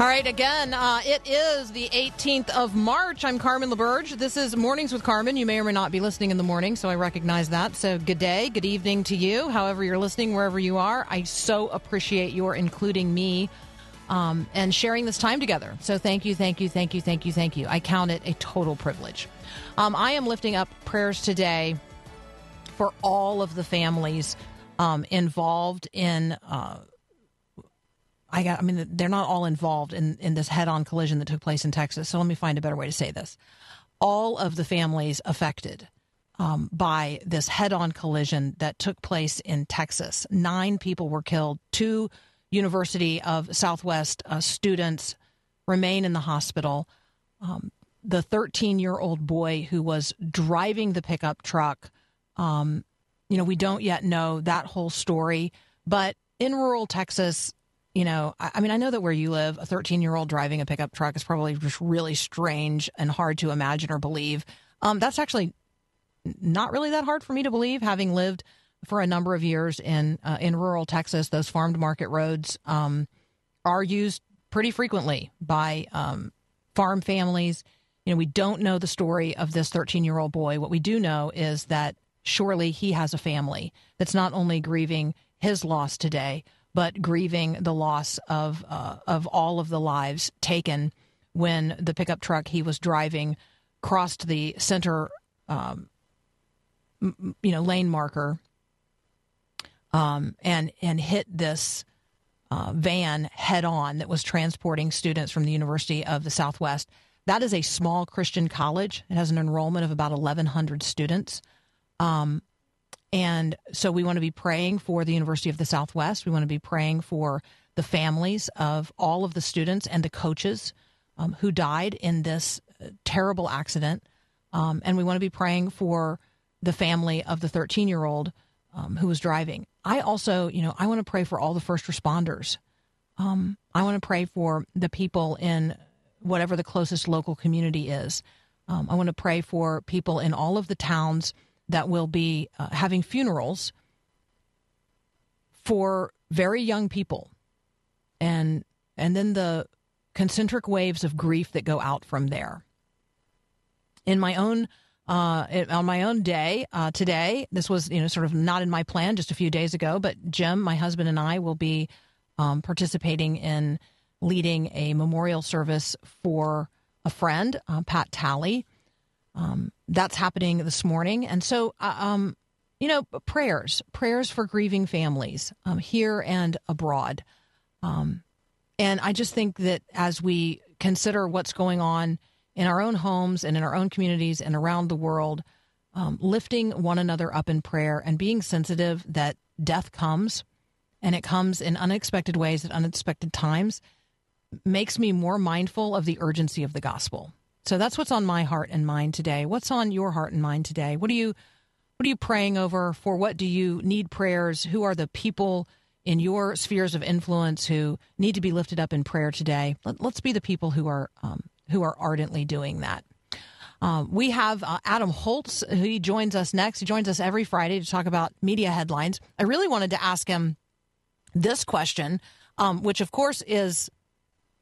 All right, again, uh, it is the 18th of March. I'm Carmen LaBerge. This is Mornings with Carmen. You may or may not be listening in the morning, so I recognize that. So, good day, good evening to you, however you're listening, wherever you are. I so appreciate your including me um, and sharing this time together. So, thank you, thank you, thank you, thank you, thank you. I count it a total privilege. Um, I am lifting up prayers today for all of the families um, involved in. Uh, I got. I mean, they're not all involved in in this head-on collision that took place in Texas. So let me find a better way to say this. All of the families affected um, by this head-on collision that took place in Texas. Nine people were killed. Two University of Southwest uh, students remain in the hospital. Um, the 13-year-old boy who was driving the pickup truck. Um, you know, we don't yet know that whole story, but in rural Texas, you know, I, I mean, I know that where you live, a 13 year old driving a pickup truck is probably just really strange and hard to imagine or believe. Um, that's actually not really that hard for me to believe, having lived for a number of years in uh, in rural Texas. Those farmed market roads um, are used pretty frequently by um, farm families. You know, we don't know the story of this 13 year old boy. What we do know is that surely he has a family that's not only grieving his loss today, but grieving the loss of uh, of all of the lives taken when the pickup truck he was driving crossed the center, um, m- you know, lane marker, um, and and hit this uh, van head on that was transporting students from the University of the Southwest. That is a small Christian college. It has an enrollment of about 1,100 students. Um, and so we want to be praying for the University of the Southwest. We want to be praying for the families of all of the students and the coaches um, who died in this uh, terrible accident. Um, and we want to be praying for the family of the 13 year old um, who was driving. I also, you know, I want to pray for all the first responders. Um, I want to pray for the people in whatever the closest local community is. Um, I want to pray for people in all of the towns that will be uh, having funerals for very young people. And and then the concentric waves of grief that go out from there. In my own uh, on my own day uh, today this was you know sort of not in my plan just a few days ago but jim my husband and i will be um, participating in leading a memorial service for a friend uh, pat talley um, that's happening this morning. And so, uh, um, you know, prayers, prayers for grieving families um, here and abroad. Um, and I just think that as we consider what's going on in our own homes and in our own communities and around the world, um, lifting one another up in prayer and being sensitive that death comes and it comes in unexpected ways at unexpected times makes me more mindful of the urgency of the gospel. So that's what's on my heart and mind today. What's on your heart and mind today? What are you what are you praying over? For what do you need prayers? Who are the people in your spheres of influence who need to be lifted up in prayer today? Let, us be the people who are um, who are ardently doing that. Um, we have uh, Adam Holz. He joins us next. He joins us every Friday to talk about media headlines. I really wanted to ask him this question, um, which of course is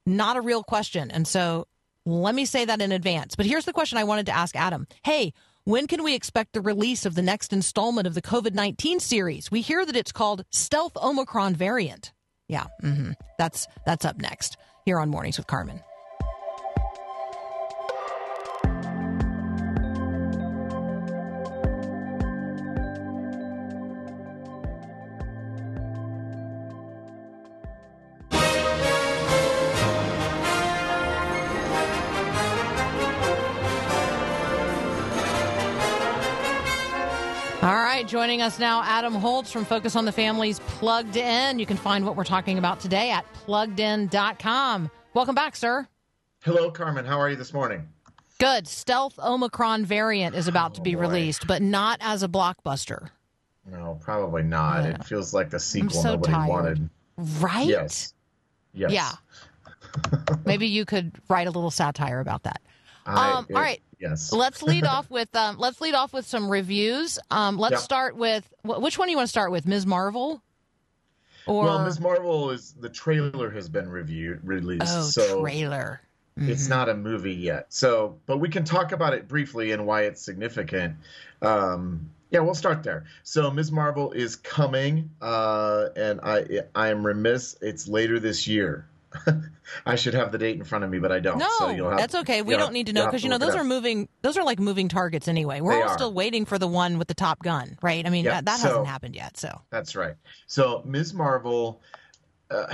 not a real question, and so let me say that in advance. But here's the question I wanted to ask Adam. Hey, when can we expect the release of the next installment of the COVID 19 series? We hear that it's called Stealth Omicron Variant. Yeah, mm-hmm. that's, that's up next here on Mornings with Carmen. Joining us now, Adam Holz from Focus on the Families Plugged In. You can find what we're talking about today at pluggedin.com. Welcome back, sir. Hello, Carmen. How are you this morning? Good. Stealth Omicron variant is about to be boy. released, but not as a blockbuster. No, probably not. Yeah. It feels like the sequel so nobody tired. wanted. Right? Yes. Yes. Yeah. Maybe you could write a little satire about that. I- Um, all right. Yes. Let's lead off with um, let's lead off with some reviews. Um, let's Yep. start with which one do you want to start with, Ms. Marvel? Or well, Ms. Marvel is the trailer has been reviewed released, oh, so trailer. it's not a movie yet. So, but we can talk about it briefly and why it's significant. Um, yeah, we'll start there. So, Ms. Marvel is coming, uh, and I I am remiss. It's later this year. I should have the date in front of me, but I don't. No, so you'll have, that's okay. We don't need to know because you know those are moving. Those are like moving targets anyway. We're They all are. still waiting for the one with the Top Gun, right? I mean Yeah, that, that so- hasn't happened yet. So That's right. So, Ms. Marvel, uh,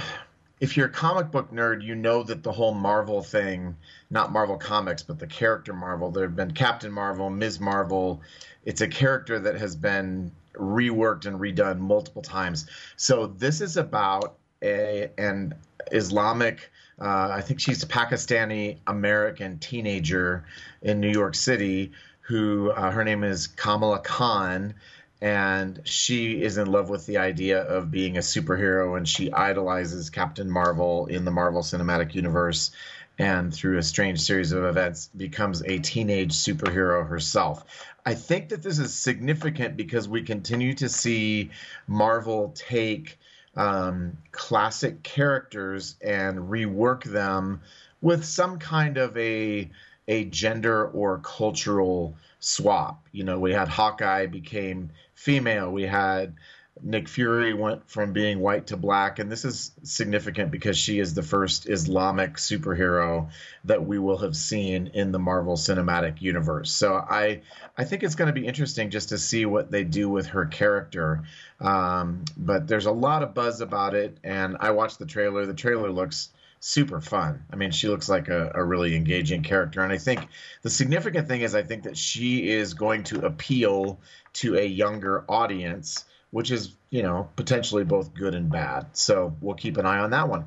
if you're a comic book nerd, you know that the whole Marvel thing, not Marvel Comics, but the character Marvel, there have been Captain Marvel, Ms. Marvel. It's a character that has been reworked and redone multiple times. So, this is about a, an Islamic. Uh, I think she's a Pakistani American teenager in New York City who uh, her name is Kamala Khan, and she is in love with the idea of being a superhero, and she idolizes Captain Marvel in the Marvel Cinematic Universe, and through a strange series of events, becomes a teenage superhero herself. I think that this is significant because we continue to see Marvel take um, classic characters and rework them with some kind of a a gender or cultural swap. You know, we had Hawkeye became female. We had Nick Fury went from being white to black, and this is significant because she is the first Islamic superhero that we will have seen in the Marvel Cinematic Universe. So I, I think it's going to be interesting just to see what they do with her character. Um, but there's a lot of buzz about it, and I watched the trailer. The trailer looks super fun. I mean, she looks like a, a really engaging character. And I think the significant thing is I think that she is going to appeal to a younger audience, which is, you know, potentially both good and bad. So we'll keep an eye on that one.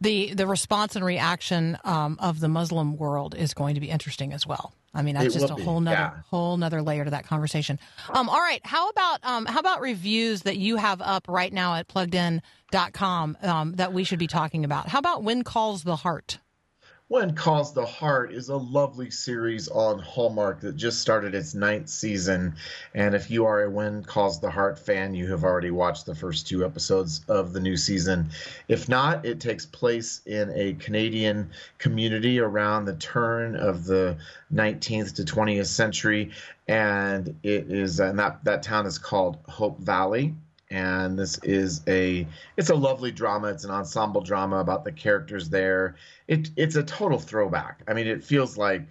the the response and reaction um, of the Muslim world is going to be interesting as well. I mean, that's It just a be, whole nother yeah. whole nother layer to that conversation. Um, all right, how about um, how about reviews that you have up right now at pluggedin.com um, that we should be talking about? How about When Calls the Heart? When Calls the Heart is a lovely series on Hallmark that just started its ninth season. And if you are a When Calls the Heart fan, you have already watched the first two episodes of the new season. If not, it takes place in a Canadian community around the turn of the 19th to 20th century. And it is, and that, that town is called Hope Valley and this is a it's a lovely drama. It's an ensemble drama about the characters there. It it's a total throwback. I mean it feels like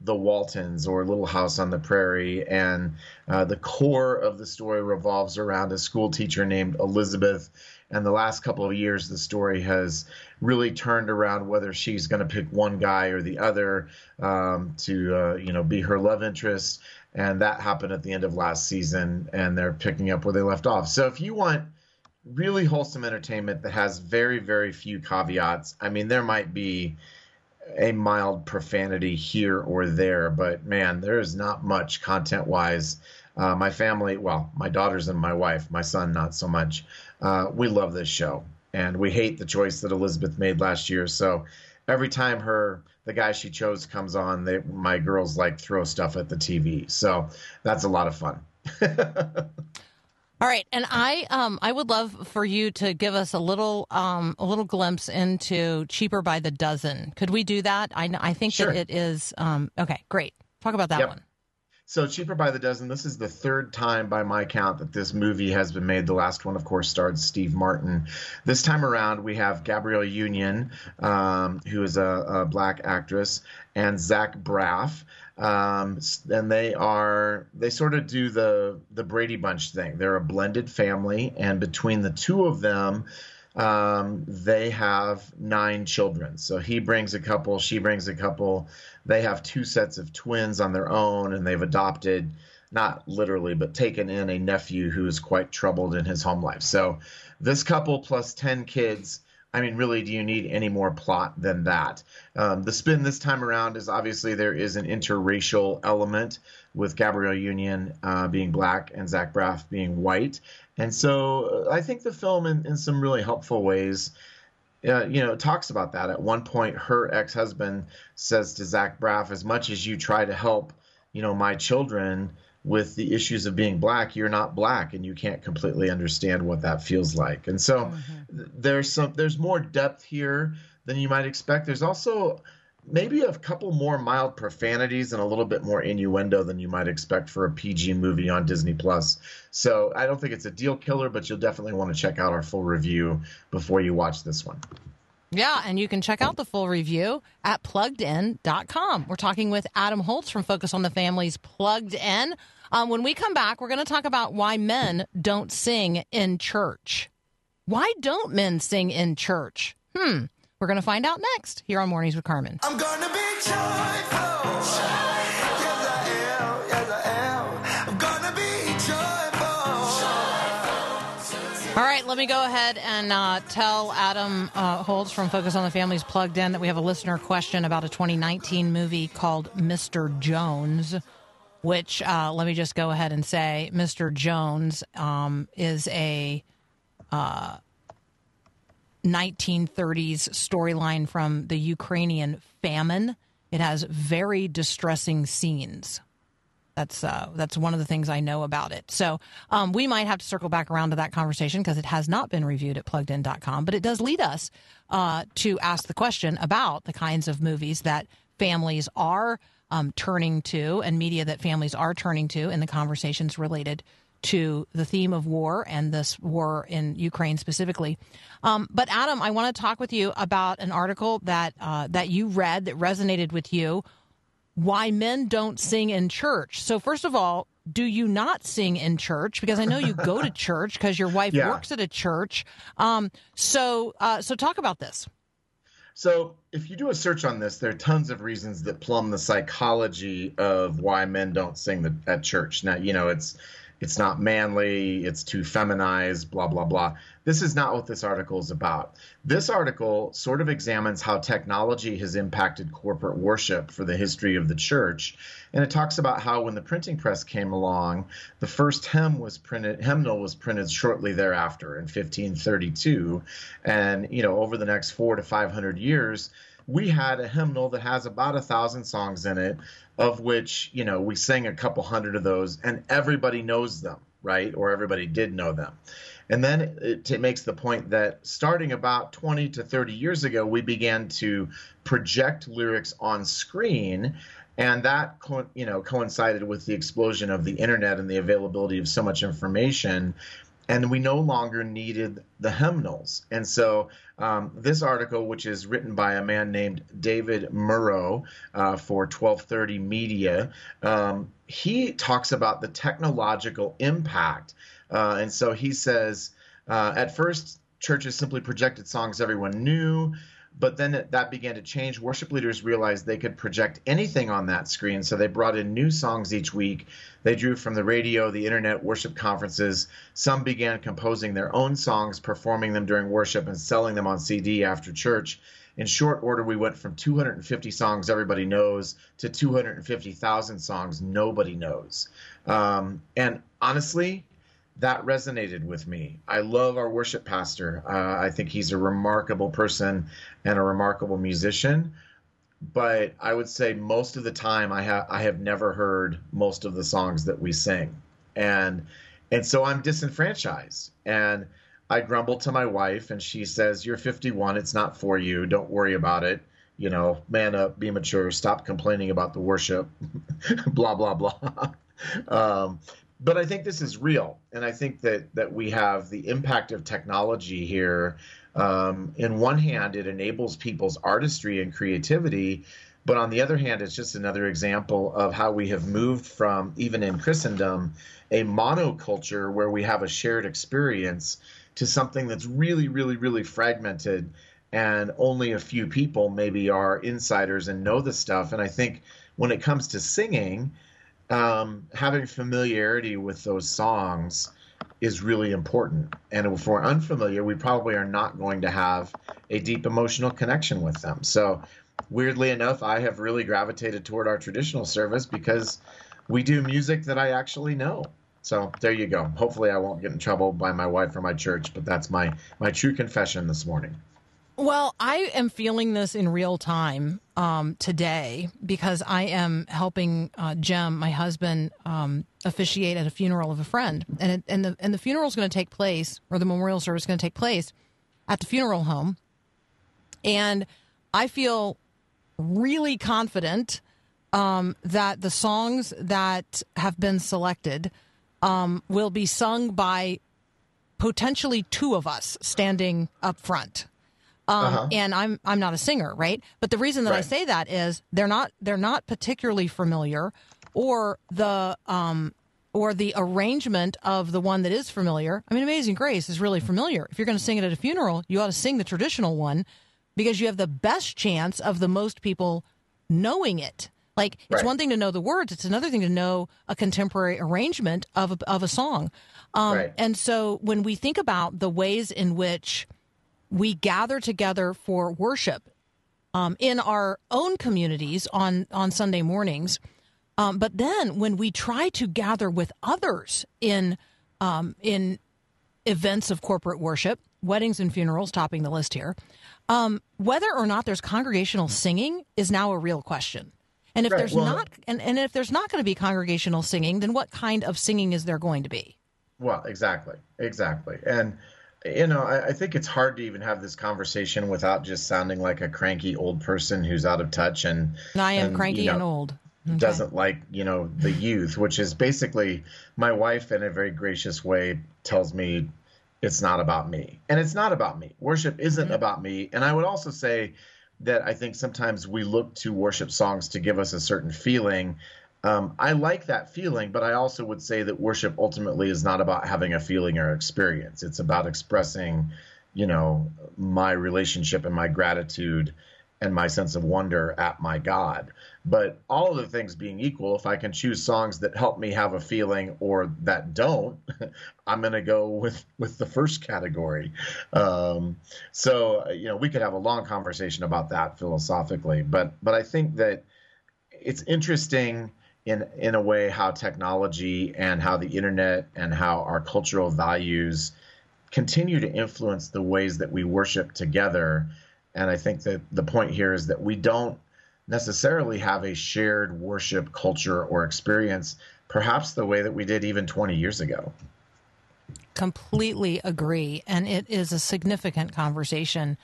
the waltons or little house on the prairie and uh, the core of the story revolves around a school teacher named elizabeth. And the last couple of years the story has really turned around whether she's going to pick one guy or the other um, to uh, you know be her love interest and that happened at the end of last season and they're picking up where they left off. So if you want really wholesome entertainment that has very very few caveats i mean there might be a mild profanity here or there but man there is not much content wise uh, my family well my daughters and my wife my son not so much. Uh, we love this show and we hate the choice that elizabeth made last year. So every time her the guy she chose comes on they my girls like throw stuff at the tv so that's a lot of fun All right, and I um I would love for you to give us a little um a little glimpse into cheaper by the dozen. Could we do that? I I think Sure. that it is um okay, great. Talk about that Yep. one. So cheaper by the dozen. This is the third time by my count that this movie has been made. The last one, of course, starred Steve Martin. This time around, we have Gabrielle Union, um, who is a, a black actress, and Zach Braff. Um, and they are they sort of do the the Brady Bunch thing. They're a blended family, and between the two of them, um, they have nine children. So he brings a couple, she brings a couple. They have two sets of twins on their own, and they've adopted, not literally, but taken in a nephew who is quite troubled in his home life. So this couple plus 10 kids. I mean, really, do you need any more plot than that? Um, the spin this time around is obviously there is an interracial element with Gabrielle Union uh, being black and Zach Braff being white. And so uh, I think the film, in, in some really helpful ways, uh, you know, talks about that. At one point, her ex husband says to Zach Braff, as much as you try to help, you know, my children with the issues of being black, you're not black and you can't completely understand what that feels like. And so th- there's some there's more depth here than you might expect. There's also maybe a couple more mild profanities and a little bit more innuendo than you might expect for a PG movie on Disney Plus. So I don't think it's a deal killer, but you'll definitely want to check out our full review before you watch this one. Yeah, and you can check out the full review at pluggedin.com. We're talking with Adam Holz from Focus on the Family's Plugged In. Um, when we come back, we're going to talk about why men don't sing in church. Why don't men sing in church? Hmm. We're going to find out next here on Mornings with Carmen. I'm gonna be joyful. Yes, I am. Yes, I am. I'm gonna be joyful. All right, let me go ahead and uh, tell Adam uh, Holz from Focus on the Family's Plugged In that we have a listener question about a 2019 movie called Mr. Jones, which, uh, let me just go ahead and say, Mr. Jones um, is a uh, 1930s storyline from the Ukrainian famine. It has very distressing scenes. That's uh, that's one of the things I know about it. So um, we might have to circle back around to that conversation because it has not been reviewed at pluggedin.com, but it does lead us uh, to ask the question about the kinds of movies that families are um, turning to and media that families are turning to in the conversations related to the theme of war and this war in Ukraine specifically. Um, but Adam, I want to talk with you about an article that uh, that you read that resonated with you why men don't sing in church. So, first of all, do you not sing in church? Because I know you go to church because your wife Yeah. works at a church. Um, so, uh, so talk about this. So, if you do a search on this, there are tons of reasons that plumb the psychology of why men don't sing the, at church. Now, you know, it's it's not manly, it's too feminized, blah blah blah. This is not what this article is about. This article sort of examines how technology has impacted corporate worship for the history of the church, and it talks about how when the printing press came along, the first hymn was printed, hymnal was printed shortly thereafter in 1532, and you know, over the next four to five hundred years we had a hymnal that has about a thousand songs in it, of which, you know, we sang a couple hundred of those and everybody knows them, right? Or everybody did know them. And then it, makes the point that starting about 20 to 30 years ago, we began to project lyrics on screen. And that, you know, coincided with the explosion of the internet and the availability of so much information and we no longer needed the hymnals. And so, um, this article, which is written by a man named David Murrow uh, for 1230 Media, um, he talks about the technological impact. Uh, and so he says, uh, at first, churches simply projected songs everyone knew. But then that began to change. Worship leaders realized they could project anything on that screen, so they brought in new songs each week. They drew from the radio, the internet, worship conferences. Some began composing their own songs, performing them during worship, and selling them on CD after church. In short order, we went from 250 songs everybody knows to 250,000 songs nobody knows. Um, and honestly, that resonated with me. I love our worship pastor. Uh, I think he's a remarkable person and a remarkable musician. But I would say most of the time, I have I have never heard most of the songs that we sing, and and so I'm disenfranchised. And I grumble to my wife, and she says, "You're 51. It's not for you. Don't worry about it. You know, man up, be mature. Stop complaining about the worship. blah blah blah." um, but I think this is real, and I think that that we have the impact of technology here. Um, in one hand, it enables people's artistry and creativity, but on the other hand, it's just another example of how we have moved from even in Christendom a monoculture where we have a shared experience to something that's really, really, really fragmented, and only a few people maybe are insiders and know the stuff. And I think when it comes to singing um, having familiarity with those songs is really important. And if we're unfamiliar, we probably are not going to have a deep emotional connection with them. So, weirdly enough, I have really gravitated toward our traditional service because we do music that I actually know. So there you go. Hopefully, I won't get in trouble by my wife or my church, but that's my my true confession this morning. Well, I am feeling this in real time um, today because I am helping uh, Jim, my husband, um, officiate at a funeral of a friend, and it, and the and the funeral is going to take place, or the memorial service is going to take place at the funeral home, and I feel really confident um, that the songs that have been selected um, will be sung by potentially two of us standing up front. Um, Uh-huh. And I'm I'm not a singer, right? But the reason that I say that is they're not they're not particularly familiar, or the um or the arrangement of the one that is familiar. I mean, Amazing Grace is really familiar. If you're going to sing it at a funeral, you ought to sing the traditional one because you have the best chance of the most people knowing it. Like it's Right. one thing to know the words; it's another thing to know a contemporary arrangement of a, of a song. Um, Right. And so, when we think about the ways in which we gather together for worship um, in our own communities on on Sunday mornings, um, but then when we try to gather with others in um, in events of corporate worship, weddings and funerals topping the list here, um, whether or not there's congregational singing is now a real question. And if Right, there's well- not, and, and if there's not going to be congregational singing, then what kind of singing is there going to be? Well, exactly, exactly, and you know, I, I think it's hard to even have this conversation without just sounding like a cranky old person who's out of touch and And I am and, cranky you know, and old. Okay. doesn't like you know the youth, which is basically my wife in a very gracious way tells me it's not about me, and it's not about me. Worship isn't mm-hmm. about me, and I would also say that I think sometimes we look to worship songs to give us a certain feeling. Um, I like that feeling, but I also would say that worship ultimately is not about having a feeling or experience. It's about expressing, you know, my relationship and my gratitude and my sense of wonder at my God. But all of the things being equal, if I can choose songs that help me have a feeling or that don't, I'm going to go with with the first category. Um, so you know, we could have a long conversation about that philosophically, but but I think that it's interesting in in a way how technology and how the internet and how our cultural values continue to influence the ways that we worship together. And I think that the point here is that we don't necessarily have a shared worship culture or experience, perhaps the way that we did even 20 years ago. completely agree and it is a significant conversation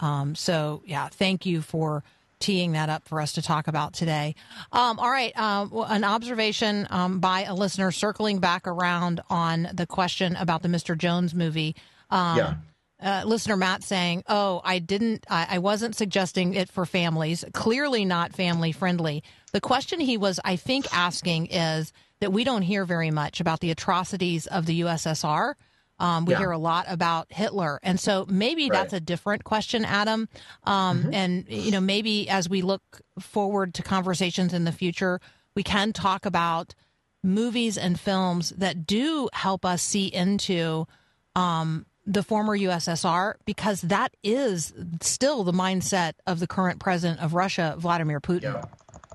um, so yeah thank you for teeing that up for us to talk about today um, all right um, an observation um, by a listener circling back around on the question about the mr jones movie um, Yeah. uh, listener Matt saying, "Oh, I didn't. I, I wasn't suggesting it for families. Clearly not family friendly." The question he was, I think, asking is that we don't hear very much about the atrocities of the USSR. Um, we Yeah. hear a lot about Hitler, and so maybe that's a different question, Adam. Um, And you know, maybe as we look forward to conversations in the future, we can talk about movies and films that do help us see into um, the former USSR because that is still the mindset of the current president of Russia, Vladimir Putin. Yeah.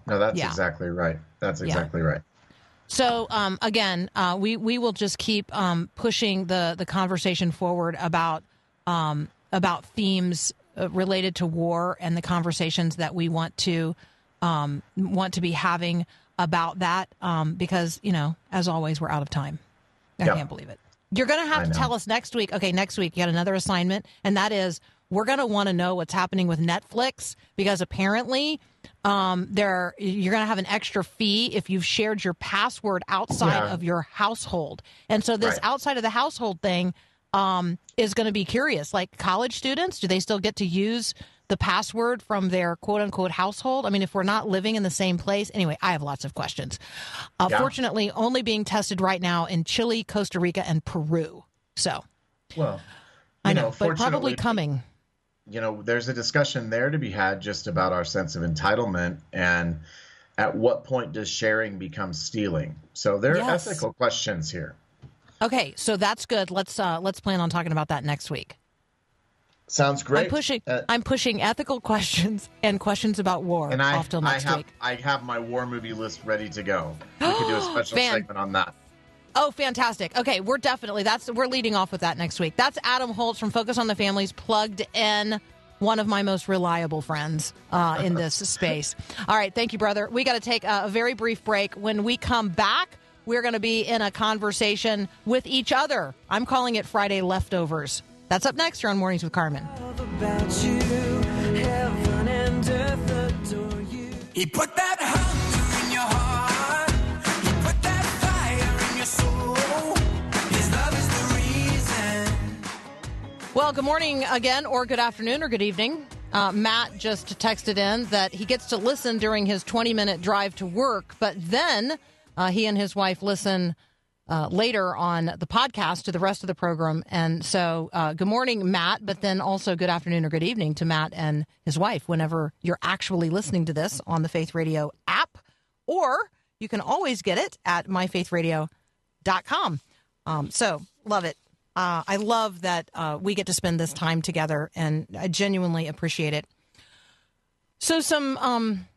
No, that's Yeah. exactly right. That's Yeah. exactly right. So um, again, uh, we we will just keep um, pushing the the conversation forward about um, about themes uh, related to war and the conversations that we want to um, want to be having about that um, because you know as always we're out of time. I Yeah. can't believe it. You're going to have I to know. tell us next week. Okay, next week you got another assignment, and that is we're going to want to know what's happening with Netflix because apparently um, there you're going to have an extra fee if you've shared your password outside Yeah. of your household, and so this Right. outside of the household thing um, is going to be curious. Like college students, do they still get to use the password from their quote unquote household? I mean, if we're not living in the same place, anyway, I have lots of questions. Uh, Yeah. Fortunately, only being tested right now in Chile, Costa Rica, and Peru. So Well, I you know, but probably coming. You know, there's a discussion there to be had just about our sense of entitlement and at what point does sharing become stealing? So there are Yes. ethical questions here. Okay, so that's good. Let's uh, let's plan on talking about that next week. Sounds great. I'm pushing. Uh, I'm pushing ethical questions and questions about war and I, off till I next have week. I have my war movie list ready to go. We could do a special segment on that. Oh, fantastic! Okay, we're definitely that's we're leading off with that next week. That's Adam Holz from Focus on the Families, plugged in. One of my most reliable friends uh, in this space. All right, thank you, brother. We got to take a, a very brief break. When we come back, we're going to be in a conversation with each other. I'm calling it Friday leftovers. That's up next here on Mornings with Carmen. about you. Heaven and earth adore you. He put that hunger in your heart. Well, good morning again, or good afternoon, or good evening. Uh, Matt just texted in that he gets to listen during his 20 minute drive to work, but then uh, he and his wife listen uh, later on the podcast to the rest of the program. And so, uh, good morning, Matt, but then also good afternoon or good evening to Matt and his wife whenever you're actually listening to this on the Faith Radio app, or you can always get it at myfaithradio.com. Um, so, love it. Uh, I love that uh, we get to spend this time together, and I genuinely appreciate it. So, some um,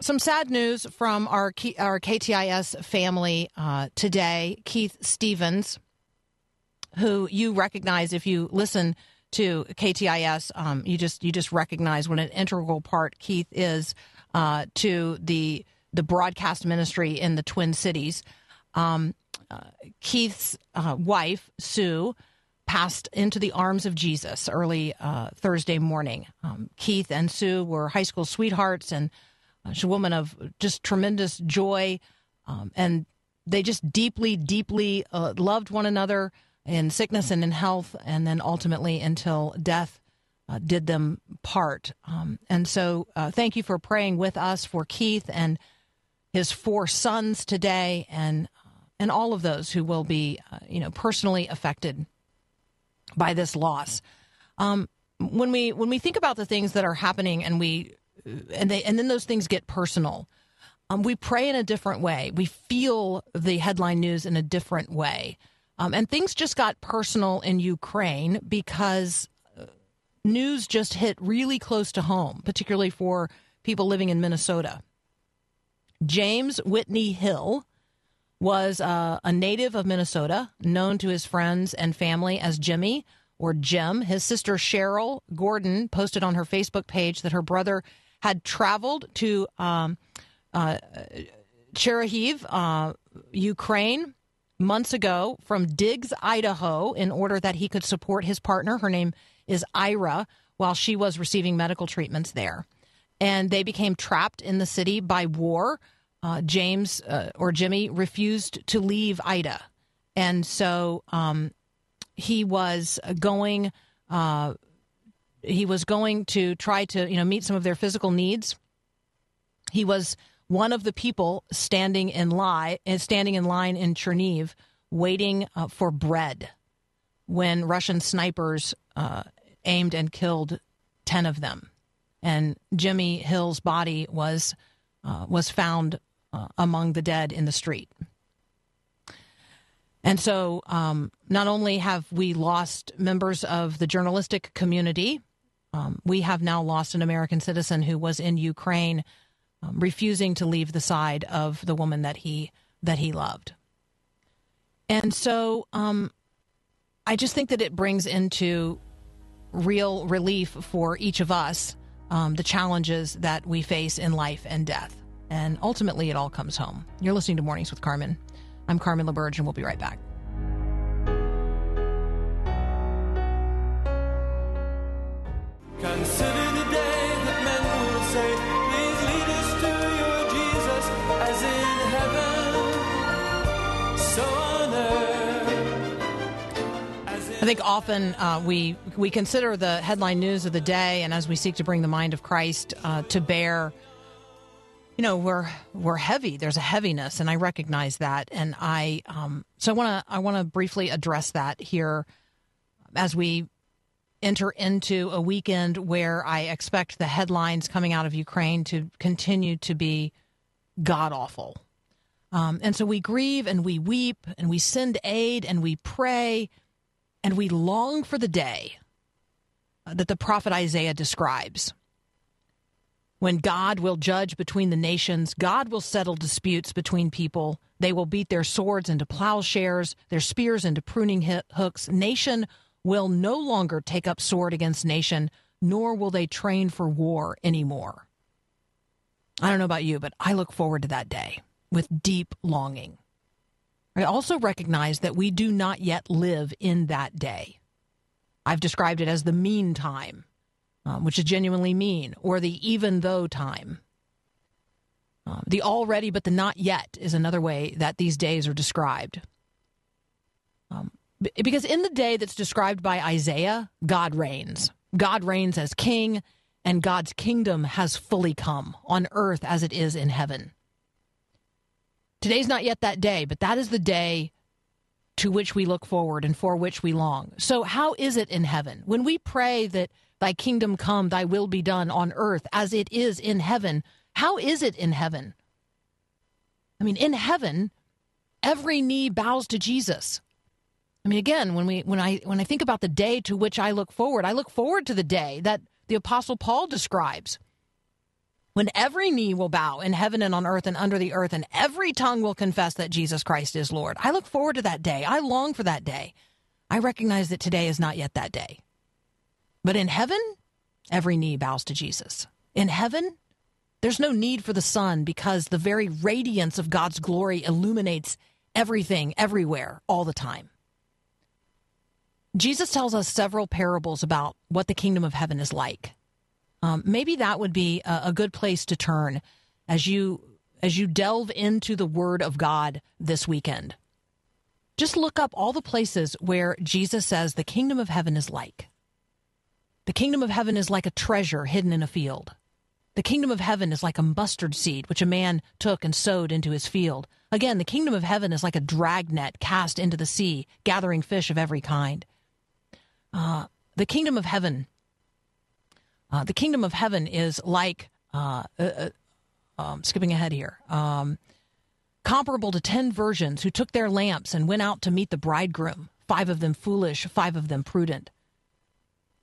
some sad news from our K- our KTIS family uh, today. Keith Stevens, who you recognize if you listen to KTIS, um, you just you just recognize what an integral part Keith is uh, to the the broadcast ministry in the Twin Cities. Um, Keith's uh, wife Sue passed into the arms of Jesus early uh, Thursday morning. Um, Keith and Sue were high school sweethearts, and uh, she's a woman of just tremendous joy, um, and they just deeply, deeply uh, loved one another in sickness and in health, and then ultimately until death uh, did them part. Um, and so, uh, thank you for praying with us for Keith and his four sons today, and and all of those who will be, uh, you know, personally affected by this loss. Um, when we when we think about the things that are happening, and we and they and then those things get personal. Um, we pray in a different way. We feel the headline news in a different way. Um, and things just got personal in Ukraine because uh, news just hit really close to home, particularly for people living in Minnesota. James Whitney Hill was uh, a native of Minnesota, known to his friends and family as Jimmy or Jim. His sister Cheryl Gordon posted on her Facebook page that her brother had traveled to um, uh, uh, Ukraine, months ago from Driggs, Idaho, in order that he could support his partner. Her name is Ira, while she was receiving medical treatments there. And they became trapped in the city by war. Uh, James uh, or Jimmy refused to leave Ida. And so um, he was going. Uh, he was going to try to, you know, meet some of their physical needs. He was one of the people standing in line, standing in line in Chernihiv, waiting uh, for bread when Russian snipers uh, aimed and killed ten of them, and Jimmy Hill's body was uh, was found uh, among the dead in the street. And so, um, not only have we lost members of the journalistic community, um, we have now lost an American citizen who was in Ukraine, um, refusing to leave the side of the woman that he that he loved. And so, um, I just think that it brings into real relief for each of us um, the challenges that we face in life and death. And ultimately, it all comes home. You're listening to Mornings with Carmen. I'm Carmen LaBerge, and we'll be right back. Consider the day that men will say, Please lead us to your Jesus, as in heaven, so on earth. As in I think often uh, we we consider the headline news of the day, and as we seek to bring the mind of Christ uh, to bear, you know, we're we're heavy. There's a heaviness, and I recognize that, and I um, so I want to I want to briefly address that here as we enter into a weekend where I expect the headlines coming out of Ukraine to continue to be god awful. Um, and so we grieve and we weep and we send aid and we pray and we long for the day that the prophet Isaiah describes. When God will judge between the nations, God will settle disputes between people. They will beat their swords into plowshares, their spears into pruning hooks. Nation will no longer take up sword against nation, nor will they train for war anymore. I don't know about you, but I look forward to that day with deep longing. I also recognize that we do not yet live in that day. I've described it as the mean time, um, which is genuinely mean, or the even though time. Um, the already but the not yet is another way that these days are described. Um, because in the day that's described by Isaiah, God reigns. God reigns as king, and God's kingdom has fully come on earth as it is in heaven. Today's not yet that day, but that is the day to which we look forward and for which we long. So, how is it in heaven? When we pray that thy kingdom come, thy will be done on earth as it is in heaven, how is it in heaven? I mean, in heaven, every knee bows to Jesus. I mean, again, when we when I when I think about the day to which I look forward, I look forward to the day that the apostle Paul describes when every knee will bow in heaven and on earth and under the earth, and every tongue will confess that Jesus Christ is Lord. I look forward to that day. I long for that day. I recognize that today is not yet that day. But in heaven, every knee bows to Jesus. In heaven, there's no need for the sun because the very radiance of God's glory illuminates everything, everywhere, all the time. Jesus tells us several parables about what the kingdom of heaven is like. Um, maybe that would be a, a good place to turn as you as you delve into the Word of God this weekend. Just look up all the places where Jesus says the kingdom of heaven is like. The kingdom of heaven is like a treasure hidden in a field. The kingdom of heaven is like a mustard seed which a man took and sowed into his field. Again, the kingdom of heaven is like a dragnet cast into the sea, gathering fish of every kind. Uh, the kingdom of heaven uh, the kingdom of heaven is like, uh, uh, uh, um, skipping ahead here, um, comparable to ten virgins who took their lamps and went out to meet the bridegroom, five of them foolish, five of them prudent.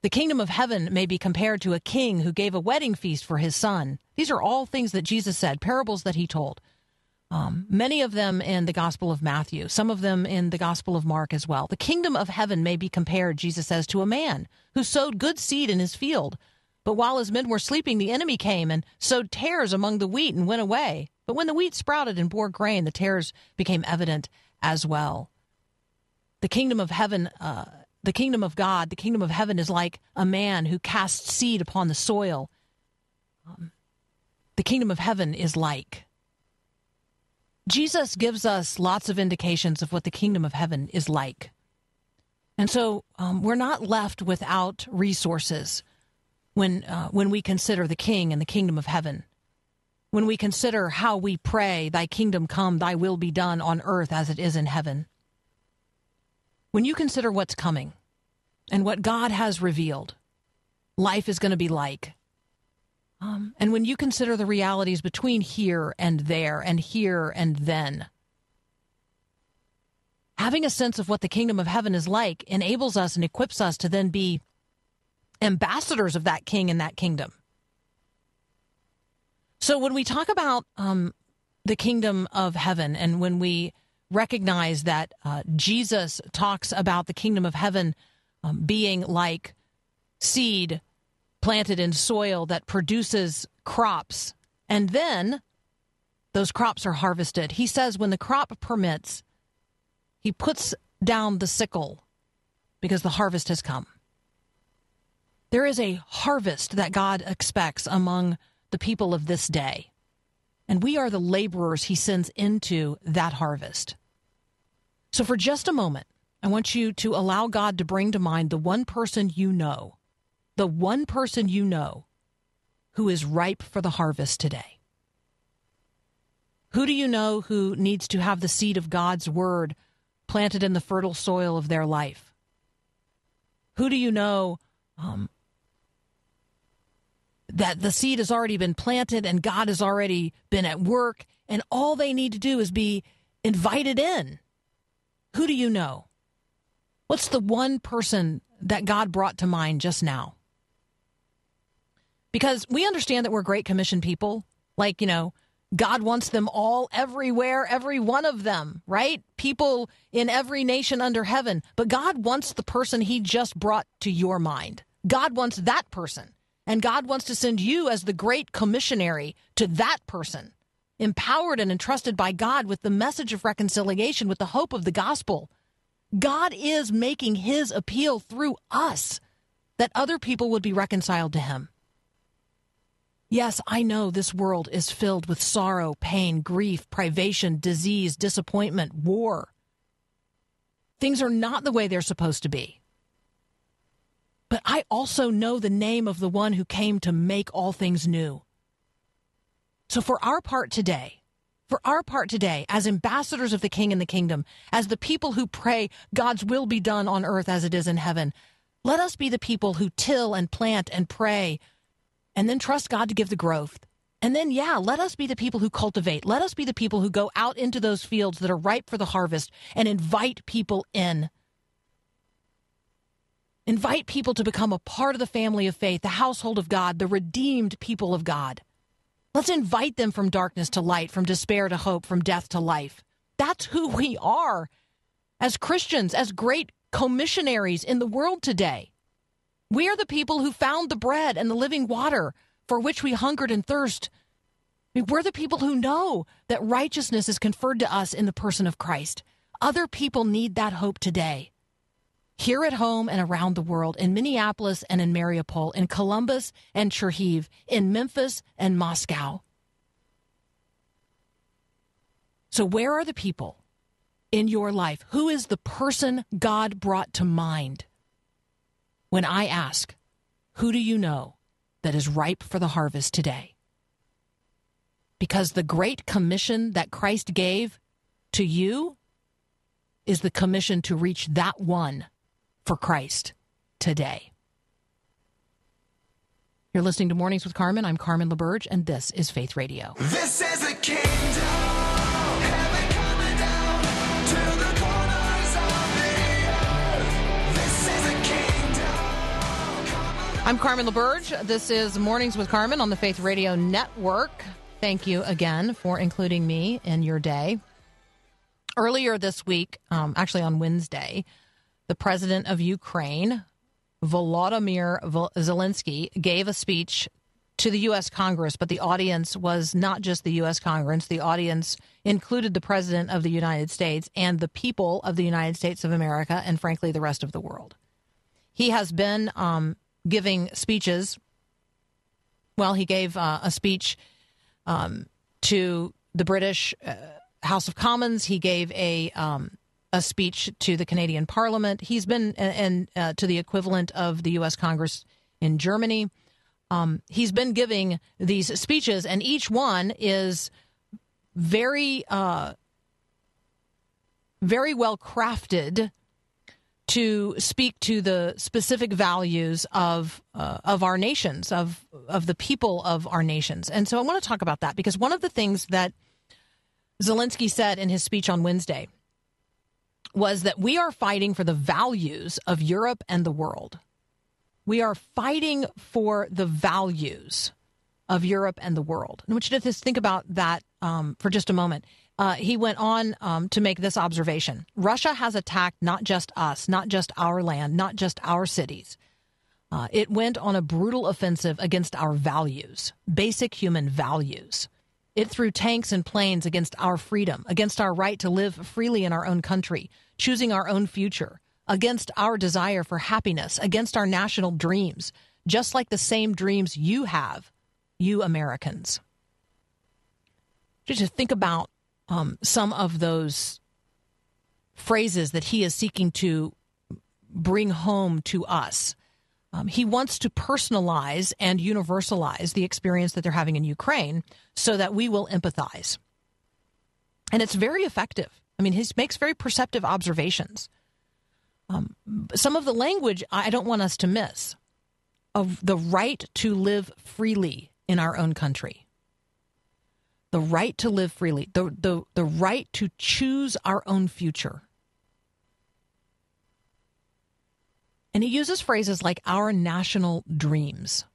The kingdom of heaven may be compared to a king who gave a wedding feast for his son. These are all things that Jesus said, parables that he told. Um, many of them in the Gospel of Matthew, some of them in the Gospel of Mark as well. The kingdom of heaven may be compared, Jesus says, to a man who sowed good seed in his field. But while his men were sleeping, the enemy came and sowed tares among the wheat and went away. But when the wheat sprouted and bore grain, the tares became evident as well. The kingdom of heaven, uh, the kingdom of God, the kingdom of heaven is like a man who casts seed upon the soil. Um, the kingdom of heaven is like. Jesus gives us lots of indications of what the kingdom of heaven is like. And so um, we're not left without resources when uh, when we consider the King and the kingdom of heaven. When we consider how we pray, "Thy kingdom come, Thy will be done on earth as it is in heaven." When you consider what's coming and what God has revealed, life is going to be like. Um, and when you consider the realities between here and there and here and then, having a sense of what the kingdom of heaven is like enables us and equips us to then be ambassadors of that king and that kingdom. So when we talk about um, the kingdom of heaven and when we recognize that uh, Jesus talks about the kingdom of heaven um, being like seed planted in soil that produces crops, and then those crops are harvested. He says when the crop permits, he puts down the sickle because the harvest has come. There is a harvest that God expects among the people of this day. And we are the laborers he sends into that harvest. So, for just a moment, I want you to allow God to bring to mind the one person you know, the one person you know who is ripe for the harvest today. Who do you know who needs to have the seed of God's word planted in the fertile soil of their life? Who do you know um, that the seed has already been planted and God has already been at work, and all they need to do is be invited in. Who do you know? What's the one person that God brought to mind just now? Because we understand that we're Great Commission people. Like, you know, God wants them all everywhere, every one of them, right? People in every nation under heaven. But God wants the person he just brought to your mind. God wants that person. And God wants to send you as the great commissionary to that person, empowered and entrusted by God with the message of reconciliation, with the hope of the gospel. God is making his appeal through us that other people would be reconciled to him. Yes, I know this world is filled with sorrow, pain, grief, privation, disease, disappointment, war. Things are not the way they're supposed to be. But I also know the name of the one who came to make all things new. So, for our part today, for our part today, as ambassadors of the King and the kingdom, as the people who pray God's will be done on earth as it is in heaven, let us be the people who till and plant and pray and then trust God to give the growth. And then, yeah, let us be the people who cultivate. Let us be the people who go out into those fields that are ripe for the harvest and invite people in. Invite people to become a part of the family of faith, the household of God, the redeemed people of God. Let's invite them from darkness to light, from despair to hope, from death to life. That's who we are as Christians, as great commissionaries in the world today. We are the people who found the bread and the living water for which we hungered and thirst. We're the people who know that righteousness is conferred to us in the person of Christ. Other people need that hope today. Here at home and around the world, in Minneapolis and in Mariupol, in Columbus and Chernihiv, in Memphis and Moscow. So, where are the people in your life? Who is the person God brought to mind? when I ask, Who do you know that is ripe for the harvest today? Because the great commission that Christ gave to you is the commission to reach that one for Christ today. You're listening to Mornings with Carmen. I'm Carmen LaBerge, and this is Faith Radio. This is the kingdom. Heaven coming down to the corners of the earth. This is the kingdom. I'm Carmen LaBerge. This is Mornings with Carmen on the Faith Radio Network. Thank you again for including me in your day. Earlier this week, um, actually on Wednesday, the president of Ukraine, Volodymyr Zelensky, gave a speech to the U.S. Congress, but the audience was not just the U.S. Congress. The audience included the president of the United States and the people of the United States of America, and frankly, the rest of the world. He has been um, giving speeches. Well, he gave uh, a speech um, to the British uh, House of Commons. He gave a um, a speech to the Canadian Parliament. He's been and uh, to the equivalent of the U.S. Congress in Germany. Um, he's been giving these speeches, and each one is very, uh, very well crafted to speak to the specific values of uh, of our nations, of of the people of our nations. And so I want to talk about that because one of the things that Zelensky said in his speech on Wednesday was that we are fighting for the values of Europe and the world. We are fighting for the values of Europe and the world. And I want you to just think about that um, for just a moment. Uh, he went on um, to make this observation Russia has attacked not just us, not just our land, not just our cities. Uh, it went on a brutal offensive against our values, basic human values. It threw tanks and planes against our freedom, against our right to live freely in our own country, choosing our own future, against our desire for happiness, against our national dreams, just like the same dreams you have, you Americans. Just to think about um, some of those phrases that he is seeking to bring home to us. Um, he wants to personalize and universalize the experience that they're having in Ukraine so that we will empathize. And it's very effective. I mean, he makes very perceptive observations. Um, some of the language I don't want us to miss. of the right to live freely in our own country. The right to live freely, the, the, the right to choose our own future. And he uses phrases like our national dreams,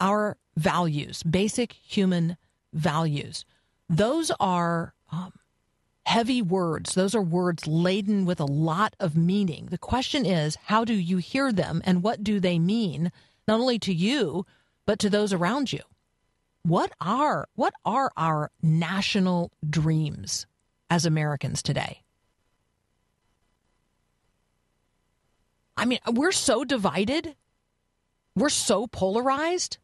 our values, basic human values. Those are um, heavy words. Those are words laden with a lot of meaning. The question is, how do you hear them and what do they mean, not only to you, but to those around you? What are what are our national dreams as Americans today? I mean, we're so divided. We're so polarized.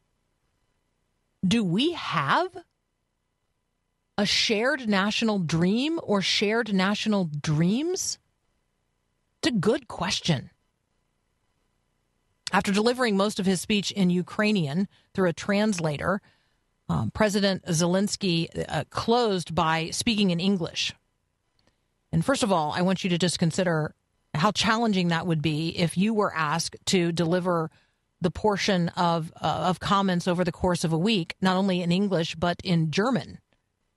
Do we have a shared national dream or shared national dreams? It's a good question. After delivering most of his speech in Ukrainian through a translator, um, President Zelensky uh, closed by speaking in English. And first of all, I want you to just consider how challenging that would be if you were asked to deliver the portion of uh, of comments over the course of a week, not only in English but in German,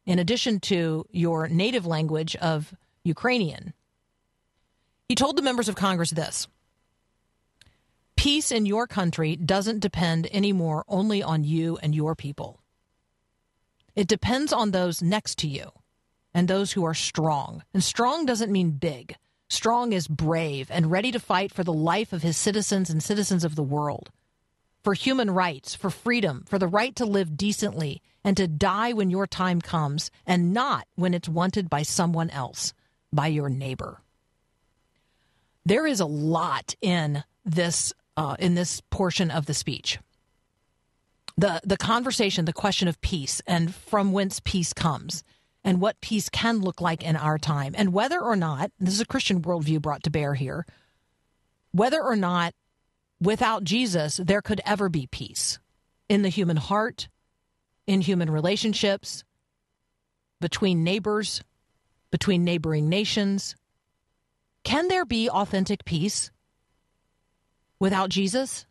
in addition to your native language of Ukrainian. He told the members of Congress this. Peace in your country doesn't depend anymore only on you and your people. It depends on those next to you and those who are strong. And strong doesn't mean big. Strong is brave and ready to fight for the life of his citizens and citizens of the world, for human rights, for freedom, for the right to live decently and to die when your time comes and not when it's wanted by someone else, by your neighbor. There is a lot in this uh, in this portion of the speech. The the conversation, the question of peace and from whence peace comes and what peace can look like in our time, and whether or not this is a Christian worldview brought to bear here, whether or not without Jesus there could ever be peace in the human heart, in human relationships, between neighbors, between neighboring nations. Can there be authentic peace without Jesus?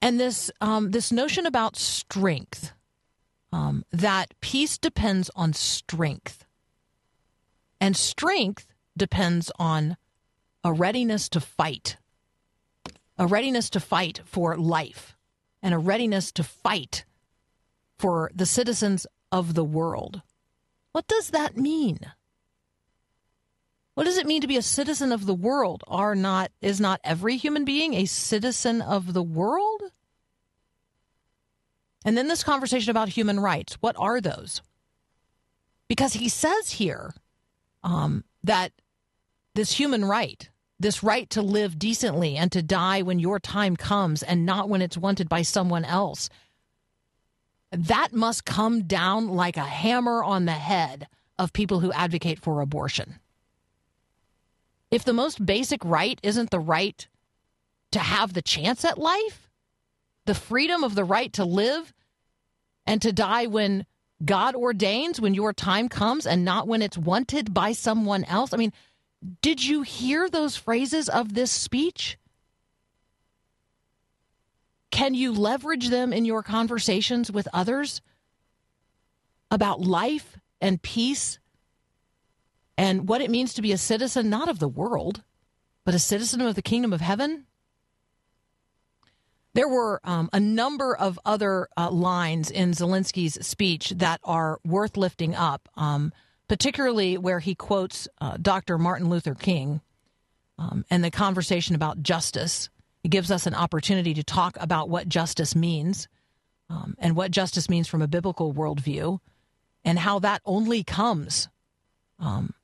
And this um, this notion about strength um, that peace depends on strength. And strength depends on a readiness to fight, a readiness to fight for life, and a readiness to fight for the citizens of the world. What does that mean? What does it mean to be a citizen of the world? Are not is not every human being a citizen of the world? And then this conversation about human rights. What are those? Because he says here um, that this human right, this right to live decently and to die when your time comes and not when it's wanted by someone else, that must come down like a hammer on the head of people who advocate for abortion. If the most basic right isn't the right to have the chance at life, the freedom of the right to live and to die when God ordains, when your time comes, and not when it's wanted by someone else. I mean, did you hear those phrases of this speech? Can you leverage them in your conversations with others about life and peace and what it means to be a citizen, not of the world, but a citizen of the kingdom of heaven? There were um, a number of other uh, lines in Zelensky's speech that are worth lifting up, um, particularly where he quotes uh, Dr. Martin Luther King um, and the conversation about justice. It gives us an opportunity to talk about what justice means um, and what justice means from a biblical worldview and how that only comes um,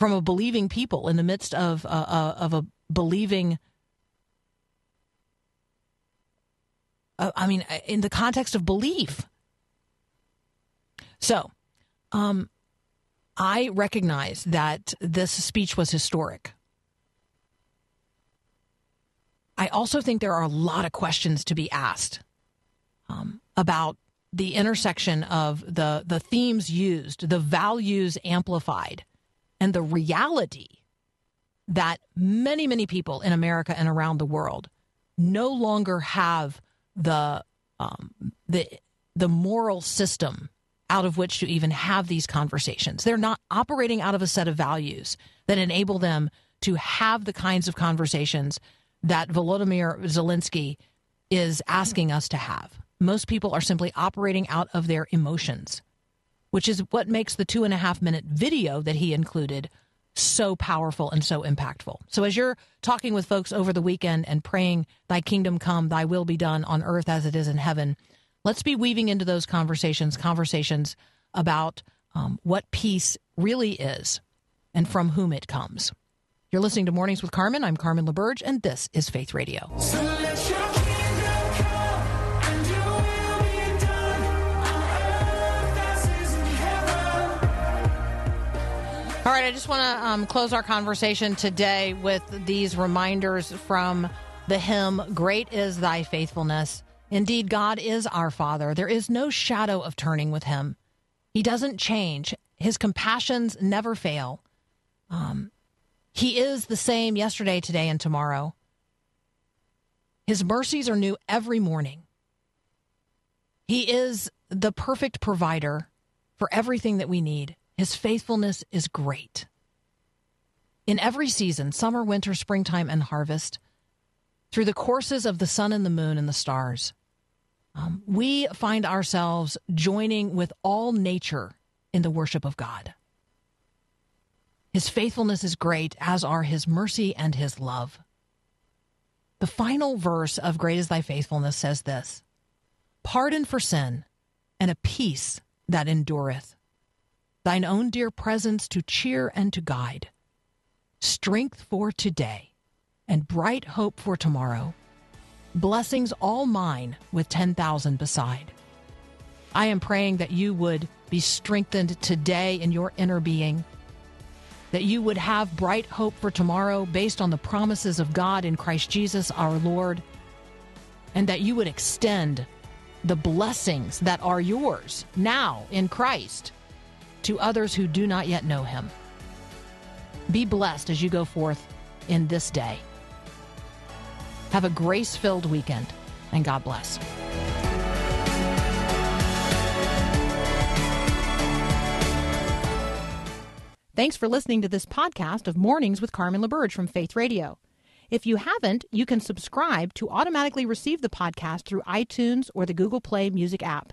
from a believing people in the midst of, uh, uh, of a believing uh, I mean, uh, in the context of belief. So, um, I recognize that this speech was historic. I also think there are a lot of questions to be asked um, about the intersection of the the themes used, the values amplified, and the reality that many, many people in America and around the world no longer have the um, the the moral system out of which to even have these conversations. They're not operating out of a set of values that enable them to have the kinds of conversations that Volodymyr Zelensky is asking us to have. Most people are simply operating out of their emotions, which is what makes the two and a half minute video that he included so powerful and so impactful. So, as you're talking with folks over the weekend and praying, Thy kingdom come, Thy will be done on earth as it is in heaven, let's be weaving into those conversations, conversations about um, what peace really is and from whom it comes. You're listening to Mornings with Carmen. I'm Carmen LaBerge, and this is Faith Radio. All right, I just want to um, close our conversation today with these reminders from the hymn, Great is Thy Faithfulness. Indeed, God is our Father. There is no shadow of turning with Him. He doesn't change, His compassions never fail. Um, he is the same yesterday, today, and tomorrow. His mercies are new every morning. He is the perfect provider for everything that we need. His faithfulness is great. In every season, summer, winter, springtime, and harvest, through the courses of the sun and the moon and the stars, um, we find ourselves joining with all nature in the worship of God. His faithfulness is great, as are his mercy and his love. The final verse of Great is Thy Faithfulness says this Pardon for sin and a peace that endureth, thine own dear presence to cheer and to guide, strength for today and bright hope for tomorrow, blessings all mine with 10,000 beside. I am praying that you would be strengthened today in your inner being that you would have bright hope for tomorrow based on the promises of God in Christ Jesus our Lord, and that you would extend the blessings that are yours now in Christ to others who do not yet know Him. Be blessed as you go forth in this day. Have a grace filled weekend, and God bless. Thanks for listening to this podcast of Mornings with Carmen LaBerge from Faith Radio. If you haven't, you can subscribe to automatically receive the podcast through iTunes or the Google Play Music app.